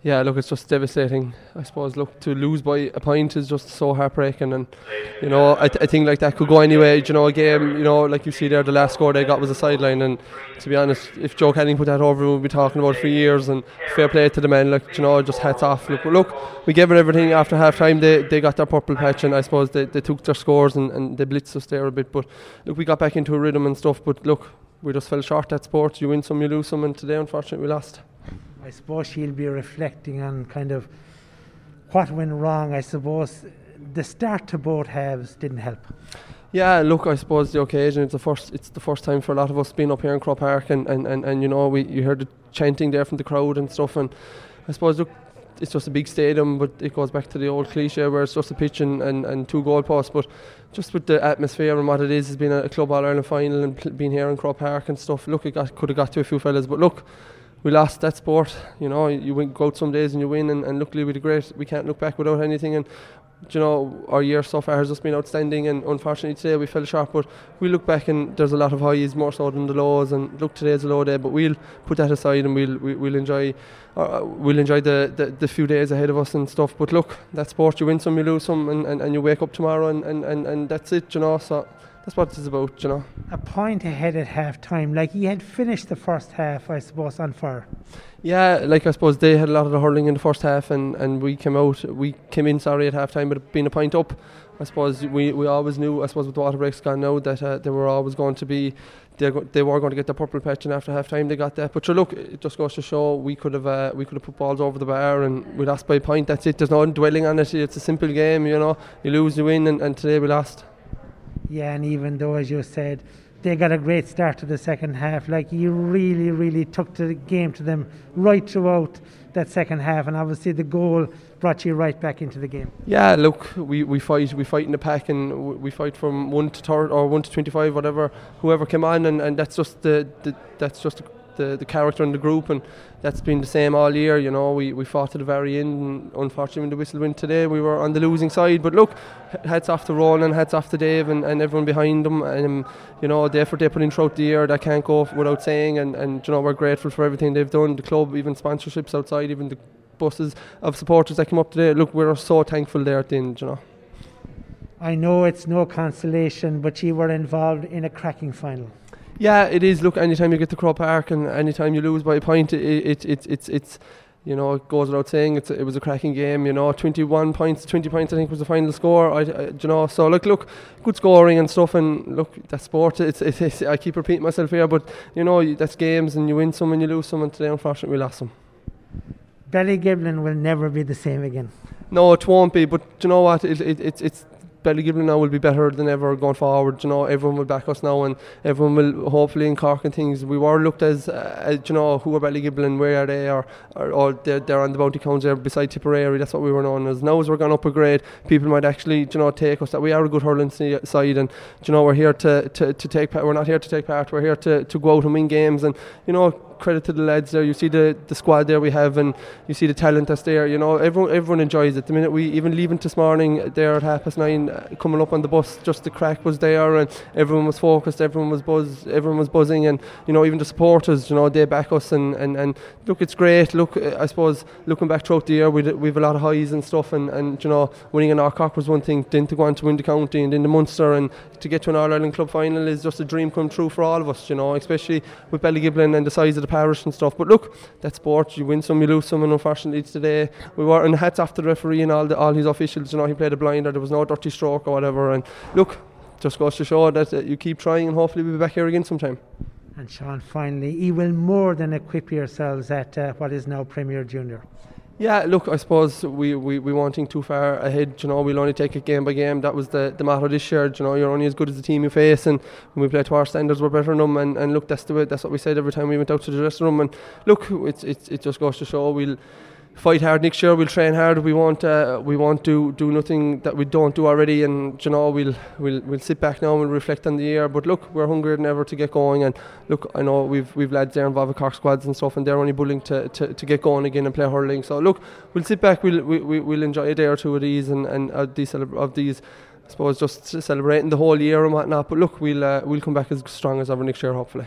Yeah, look, it's just devastating. I suppose, look, to lose by a point is just so heartbreaking. And, you know, I, th- I think like that could go anyway. You know, a game, you know, like you see there, the last score they got was a sideline. And to be honest, if Joe Canning put that over, we'll be talking about it for years. And fair play to the men, like, you know, just hats off. Look, look we gave it everything after half time. They, they got their purple patch, and I suppose they, they took their scores and, and they blitzed us there a bit. But look, we got back into a rhythm and stuff. But look, we just fell short that sport. You win some, you lose some. And today, unfortunately, we lost. I suppose she'll be reflecting on kind of what went wrong. I suppose the start to both halves didn't help. Yeah, look, I suppose the occasion it's the first it's the first time for a lot of us being up here in Croke Park and, and, and, and you know we you heard the chanting there from the crowd and stuff and I suppose look it's just a big stadium but it goes back to the old cliche where it's just a pitch and, and, and two goalposts but just with the atmosphere and what it is, it's been a club all Ireland final and pl- being here in Croke Park and stuff look it got, could have got to a few fellas but look we lost that sport. You know, you win, go out some days and you win, and, and luckily we did great. We can't look back without anything. And you know, our year so far has just been outstanding. And unfortunately today we fell short. But we look back and there's a lot of highs more so than the lows. And look, today's a low day, but we'll put that aside and we'll we, will we will enjoy. Uh, we'll enjoy the, the, the few days ahead of us and stuff. But look, that sport, you win some, you lose some, and, and, and you wake up tomorrow, and, and, and, and that's it. You know, so that's what it's about, you know. A point ahead at half time, like he had finished the first half, I suppose, on fire. Yeah, like I suppose they had a lot of the hurling in the first half, and, and we came out, we came in sorry at half time, but being a point up, I suppose we, we always knew, I suppose with the water breaks gone now, that uh, they were always going to be, they they were going to get the purple patch, and after half time they got that. But sure, look, it just goes to show we could have uh, we could have put balls over the bar, and we lost by a point. That's it. There's no dwelling on it. It's a simple game, you know. You lose, you win, and, and today we lost. Yeah, and even though, as you said, they got a great start to the second half. Like you really, really took the game to them right throughout that second half, and obviously the goal brought you right back into the game. Yeah, look, we, we fight, we fight in the pack, and we fight from one to third or one to twenty-five, whatever, whoever came on, and, and that's just the, the that's just. The, the, the character in the group, and that's been the same all year. You know, we, we fought to the very end, and unfortunately, when the whistle went today, we were on the losing side. But look, hats off to Ronan, hats off to Dave, and, and everyone behind them. And um, you know, the effort they put in throughout the year, that can't go without saying. And, and you know, we're grateful for everything they've done. The club, even sponsorships outside, even the buses of supporters that came up today. Look, we're so thankful there at the end. You know. I know it's no consolation, but you were involved in a cracking final. Yeah, it is. Look, anytime you get to Croke Park and anytime you lose by a point, it, it, it, it's it's you know it goes without saying it's it was a cracking game. You know, 21 points, 20 points I think was the final score. I, I you know so look look good scoring and stuff and look that sport. It's, it's, it's I keep repeating myself here, but you know that's games and you win some and you lose some. And today unfortunately we lost some. Ballygiblin will never be the same again. No, it won't be. But you know what? It, it, it's it's Ballygiblin now will be better than ever going forward. You know, everyone will back us now, and everyone will hopefully in Cork and things. We were looked as, uh, as you know, who are Ballygiblin, where are they, or, or, or they're, they're, on the Bounty Counts there beside Tipperary. That's what we were known as. Now as we're going up a grade, people might actually, you know, take us that we are a good hurling side, and you know, we're here to, to, to take part. We're not here to take part. We're here to, to go out and win games, and you know credit to the lads there. You see the, the squad there we have, and you see the talent that's there. You know, everyone everyone enjoys it. The minute we even leaving this morning there at half past nine, uh, coming up on the bus, just the crack was there, and everyone was focused. Everyone was buzz. Everyone was buzzing, and you know, even the supporters, you know, they back us, and, and, and look, it's great. Look, I suppose looking back throughout the year, we we've a lot of highs and stuff, and, and you know, winning in Cork was one thing. Then to go on to win the county and then the Munster, and to get to an All Ireland club final is just a dream come true for all of us. You know, especially with Ballygiblin and the size of the parish and stuff. But look, that's sport. You win some, you lose some, and unfortunately today we were. And hats off to the referee and all the, all his officials. You know, he played a blinder. There was no dirty stroke or whatever. And look, just goes to show that uh, you keep trying, and hopefully we'll be back here again sometime. And Sean, finally, he will more than equip yourselves at uh, what is now Premier Junior. Yeah, look, I suppose we, we, we think too far ahead. You know, we'll only take it game by game. That was the, the motto this year. You know, you're only as good as the team you face, and when we play to our standards, we're better than them. And, and look, that's the way, that's what we said every time we went out to the dressing room. And look, it's, it's, it just goes to show we'll fight hard next year. We'll train hard. We won't uh, we won't do do nothing that we don't do already. And you know we'll we'll we'll sit back now and we'll reflect on the year. But look, we're hungrier than ever to get going. And look, I know we've we've lads there Cork squads and stuff, and they're only bullying to, to, to get going again and play hurling. So look, we'll sit back. We'll we, we, we'll enjoy a day or two of these and and of these of these. I suppose just celebrating the whole year and whatnot. But look, we'll uh, we'll come back as strong as ever next year, hopefully.